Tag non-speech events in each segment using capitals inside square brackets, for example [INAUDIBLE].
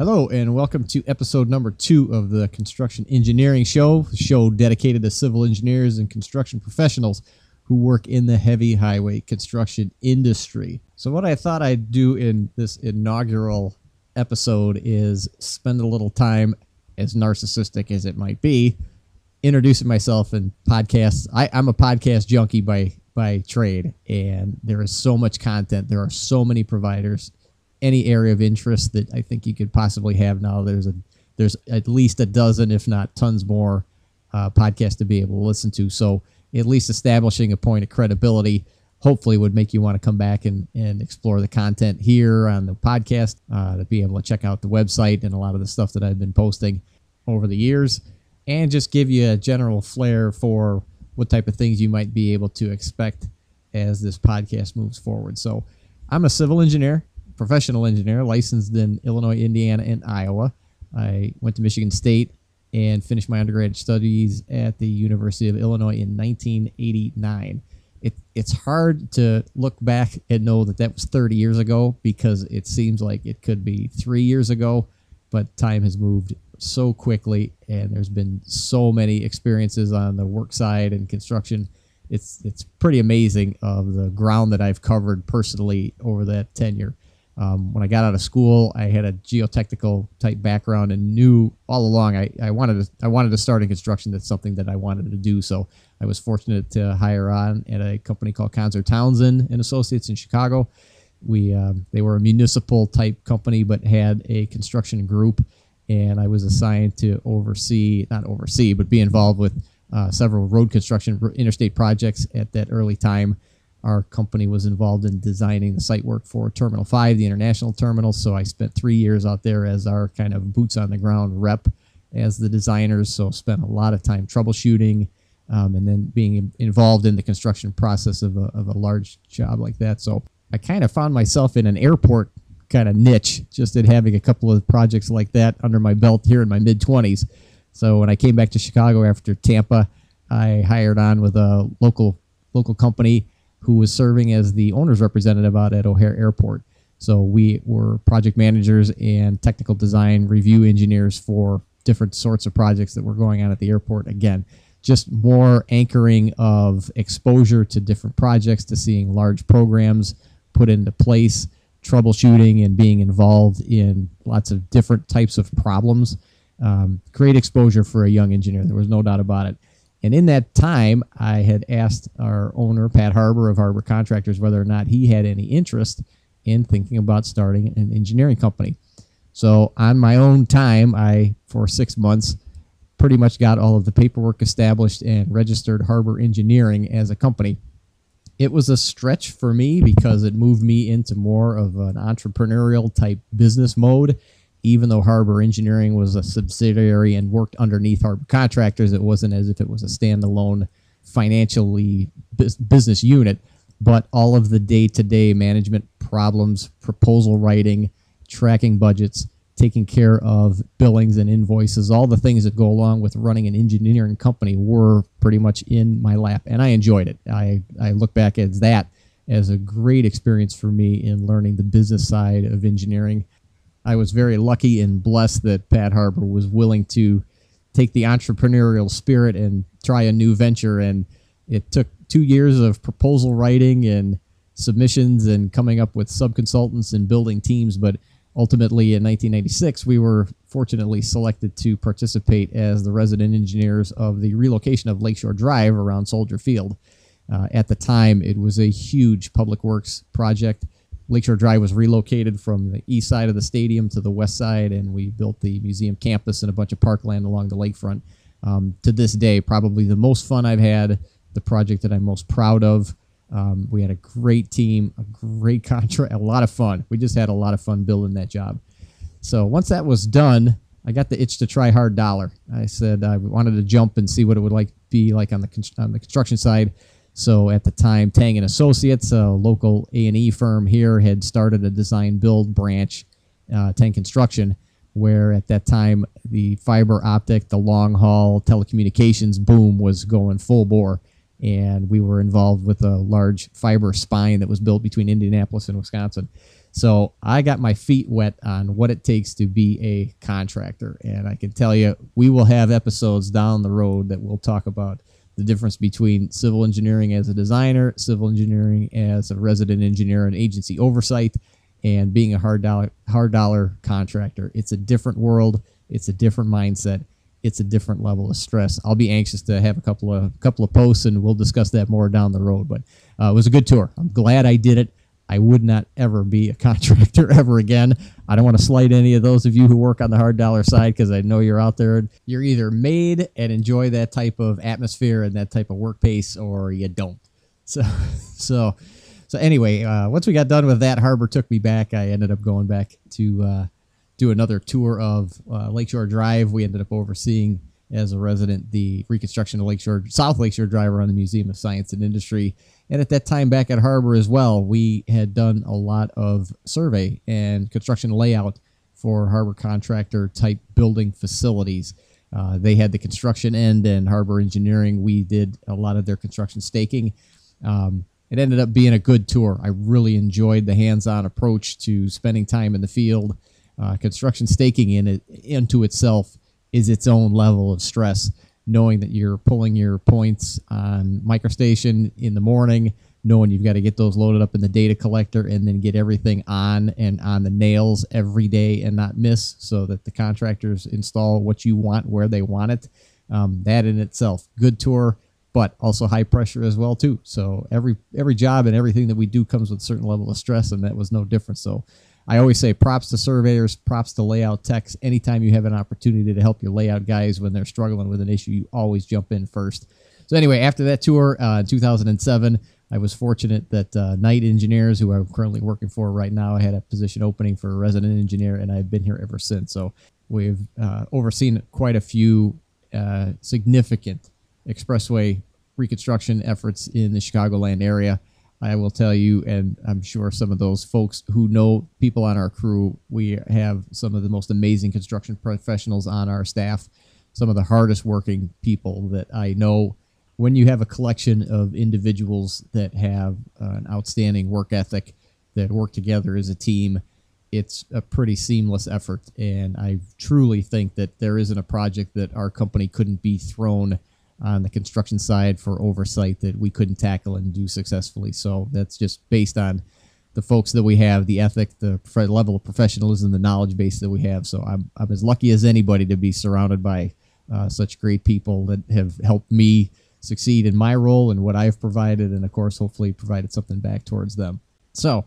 Hello, and welcome to episode number two of the Construction Engineering Show, show dedicated to civil engineers and construction professionals who work in the heavy highway construction industry. So, what I thought I'd do in this inaugural episode is spend a little time, as narcissistic as it might be, introducing myself and podcasts. I, I'm a podcast junkie by by trade, and there is so much content. There are so many providers. Any area of interest that I think you could possibly have now, there's a there's at least a dozen, if not tons more, uh, podcasts to be able to listen to. So at least establishing a point of credibility hopefully would make you want to come back and, and explore the content here on the podcast uh, to be able to check out the website and a lot of the stuff that I've been posting over the years and just give you a general flair for what type of things you might be able to expect as this podcast moves forward. So, I'm a civil engineer, professional engineer, licensed in Illinois, Indiana, and Iowa. I went to Michigan State and finished my undergraduate studies at the University of Illinois in 1989. It, it's hard to look back and know that that was 30 years ago because it seems like it could be three years ago, but time has moved so quickly, and there's been so many experiences on the work side and construction. It's it's pretty amazing of the ground that I've covered personally over that tenure. Um, when I got out of school, I had a geotechnical type background and knew all along I, I wanted to I wanted to start in construction. That's something that I wanted to do. So I was fortunate to hire on at a company called Consoer Townsend and Associates in Chicago. We um, they were a municipal type company, but had a construction group and I was assigned to oversee, not oversee, but be involved with uh, several road construction interstate projects at that early time. Our company was involved in designing the site work for Terminal 5, the international terminal. So I spent three years out there as our kind of boots on the ground rep as the designers. So spent a lot of time troubleshooting um, and then being involved in the construction process of a, of a large job like that. So I kind of found myself in an airport kind of niche just in having a couple of projects like that under my belt here in my mid 20s. So when I came back to Chicago after Tampa, I hired on with a local local company who was serving as the owner's representative out at O'Hare Airport. So we were project managers and technical design review engineers for different sorts of projects that were going on at the airport. Again, just more anchoring of exposure to different projects, to seeing large programs put into place troubleshooting and being involved in lots of different types of problems. Um, great exposure for a young engineer. There was no doubt about it. And in that time, I had asked our owner, Pat Harbor of Harbor Contractors, whether or not he had any interest in thinking about starting an engineering company. So, on my own time, I, for six months, pretty much got all of the paperwork established and registered Harbor Engineering as a company it was a stretch for me because it moved me into more of an entrepreneurial type business mode. Even though Harbor Engineering was a subsidiary and worked underneath Harbor Contractors, it wasn't as if it was a standalone financially business unit. But all of the day to day management problems, proposal writing, tracking budgets, taking care of billings and invoices, all the things that go along with running an engineering company were pretty much in my lap, and I enjoyed it. I, I look back at that as a great experience for me in learning the business side of engineering. I was very lucky and blessed that Pat Harbor was willing to take the entrepreneurial spirit and try a new venture. And it took two years of proposal writing and submissions and coming up with subconsultants and building teams, but ultimately in 1996 we were fortunately selected to participate as the resident engineers of the relocation of lakeshore drive around soldier field. Uh, at the time it was a huge public works project lakeshore drive was relocated from the east side of the stadium to the west side and we built the museum campus and a bunch of parkland along the lakefront um, to this day probably the most fun i've had the project that i'm most proud of um, we had a great team, a great [LAUGHS] contract, a lot of fun. We just had a lot of fun building that job. So once that was done, I got the itch to try hard dollar. I said I wanted to jump and see what it would like be like on the on the construction side. So at the time, Tang and Associates, a local A and E firm here, had started a design build branch, uh, Tang Construction, where at that time the fiber optic, the long haul telecommunications boom was going full bore and we were involved with a large fiber spine that was built between Indianapolis and Wisconsin. So I got my feet wet on what it takes to be a contractor. And I can tell you, we will have episodes down the road that we'll talk about the difference between civil engineering as a designer, civil engineering as a resident engineer and agency oversight, and being a hard dollar hard dollar contractor. It's a different world. It's a different mindset. It's a different level of stress. I'll be anxious to have a couple of couple of posts, and we'll discuss that more down the road. But uh, it was a good tour. I'm glad I did it. I would not ever be a [LAUGHS] contractor ever again. I don't want to slight any of those of you who work on the hard dollar side because I know you're out there. You're either made and enjoy that type of atmosphere and that type of work pace, or you don't. [LAUGHS] So, so, so anyway, uh, once we got done with that, Harbor took me back. I ended up going back to uh, do another tour of uh, Lakeshore Drive. We ended up overseeing as a resident the reconstruction of Lakeshore South Lakeshore Drive around the Museum of Science and Industry and at that time back at Harbor as well, we had done a lot of survey and construction layout for Harbor contractor type building facilities. Uh, they had the construction end and Harbor Engineering. We did a lot of their construction staking. Um, it ended up being a good tour. I really enjoyed the hands-on approach to spending time in the field. Uh, construction staking in it into itself is its own level of stress knowing that you're pulling your points on MicroStation in the morning, knowing you've got to get those loaded up in the data collector and then get everything on and on the nails every day and not miss so that the contractors install what you want where they want it. Um, that in itself, good tour, but also high pressure as well too. So every every job and everything that we do comes with a certain level of stress, and that was no different. So I always say props to surveyors, props to layout techs. Anytime you have an opportunity to help your layout guys when they're struggling with an issue, you always jump in first. So anyway, after that tour uh, in 2007, I was fortunate that uh, Knight Engineers, who I'm currently working for right now, I had a position opening for a resident engineer, and I've been here ever since. So we've uh, overseen quite a few uh, significant expressway reconstruction efforts in the Chicagoland area. I will tell you, and I'm sure some of those folks who know people on our crew, we have some of the most amazing construction professionals on our staff, some of the hardest working people that I know. When you have a collection of individuals that have an outstanding work ethic, that work together as a team, it's a pretty seamless effort. And I truly think that there isn't a project that our company couldn't be thrown on the construction side for oversight that we couldn't tackle and do successfully. So that's just based on the folks that we have, the ethic, the level of professionalism, the knowledge base that we have. So I'm, I'm as lucky as anybody to be surrounded by uh, such great people that have helped me succeed in my role and what I've provided, and of course, hopefully, provided something back towards them. So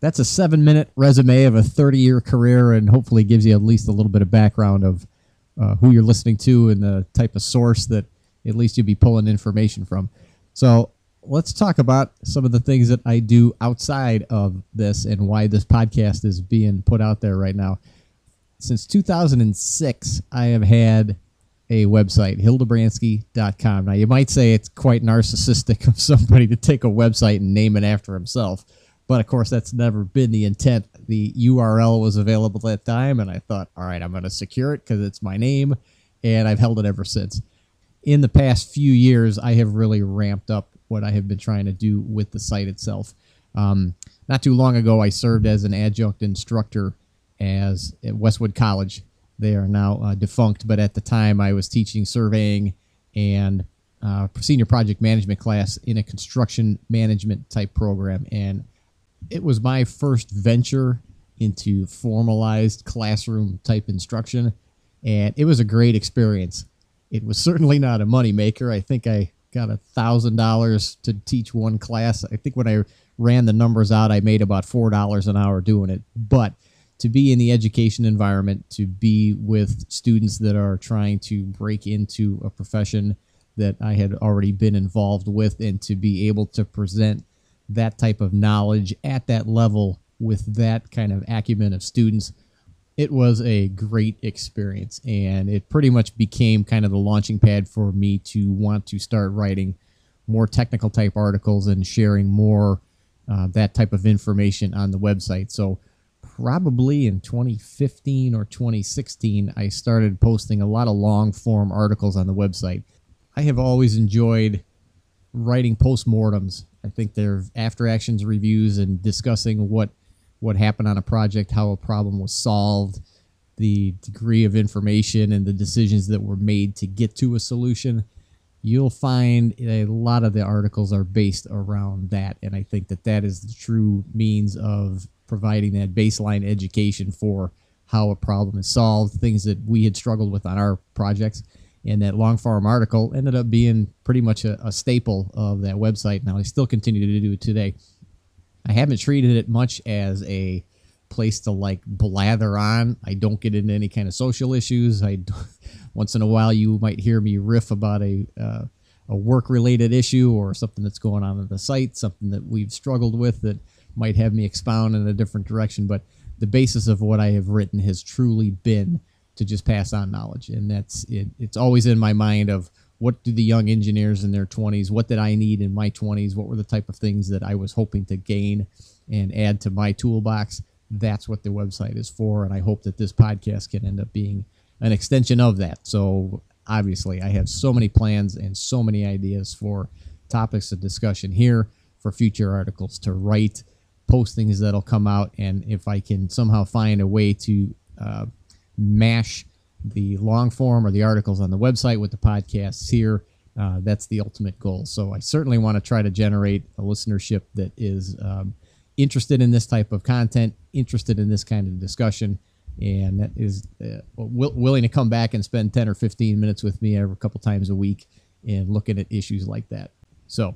that's a seven minute resume of a 30 year career, and hopefully gives you at least a little bit of background of uh, who you're listening to and the type of source that at least you'd be pulling information from. So let's talk about some of the things that I do outside of this and why this podcast is being put out there right now. Since 2006, I have had a website, hildebranski.com. Now, you might say it's quite narcissistic of somebody to take a website and name it after himself. But of course, that's never been the intent. The URL was available at that time, and I thought, all right, I'm going to secure it because it's my name, and I've held it ever since in the past few years, I have really ramped up what I have been trying to do with the site itself. Um, not too long ago, I served as an adjunct instructor as at Westwood College. They are now uh, defunct, but at the time, I was teaching surveying and uh, senior project management class in a construction management type program, and it was my first venture into formalized classroom type instruction, and it was a great experience. It was certainly not a moneymaker. I think I got a thousand dollars to teach one class. I think when I ran the numbers out, I made about four dollars an hour doing it. But to be in the education environment, to be with students that are trying to break into a profession that I had already been involved with, and to be able to present that type of knowledge at that level with that kind of acumen of students it was a great experience and it pretty much became kind of the launching pad for me to want to start writing more technical type articles and sharing more uh, that type of information on the website so probably in 2015 or 2016 i started posting a lot of long form articles on the website i have always enjoyed writing postmortems. I think they're after actions reviews and discussing what what happened on a project, how a problem was solved, the degree of information and the decisions that were made to get to a solution. You'll find a lot of the articles are based around that, and I think that that is the true means of providing that baseline education for how a problem is solved, things that we had struggled with on our projects. And that long form article ended up being pretty much a, a staple of that website. Now I still continue to do it today. I haven't treated it much as a place to like blather on. I don't get into any kind of social issues. I [LAUGHS] once in a while you might hear me riff about a uh, a work related issue or something that's going on at the site, something that we've struggled with that might have me expound in a different direction. But the basis of what I have written has truly been to just pass on knowledge, and that's it. It's always in my mind of what do the young engineers in their 20s what did i need in my 20s what were the type of things that i was hoping to gain and add to my toolbox? That's what the website is for and i hope that this podcast can end up being an extension of that. So obviously i have so many plans and so many ideas for topics of discussion here for future articles to write postings that'll come out and if i can somehow find a way to uh, mash the long form or the articles on the website with the podcasts here. Uh, that's the ultimate goal. So I certainly want to try to generate a listenership that is um, interested in this type of content, interested in this kind of discussion, and that is uh, will, willing to come back and spend 10 or 15 minutes with me every couple times a week and looking at issues like that. So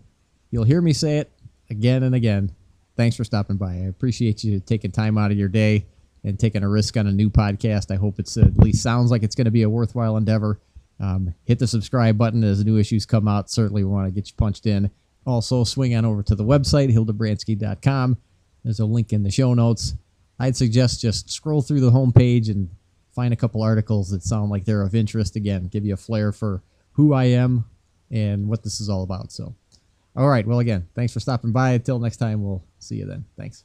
you'll hear me say it again and again. Thanks for stopping by. I appreciate you taking time out of your day and taking a risk on a new podcast. I hope it's at least sounds like it's going to be a worthwhile endeavor. Um, hit the subscribe button as new issues come out. Certainly want to get you punched in. Also, swing on over to the website, hildebranski.com. There's a link in the show notes. I'd suggest just scroll through the homepage and find a couple articles that sound like they're of interest. Again, give you a flair for who I am and what this is all about. So, all right. Well, again, thanks for stopping by. Until next time, we'll see you then. Thanks.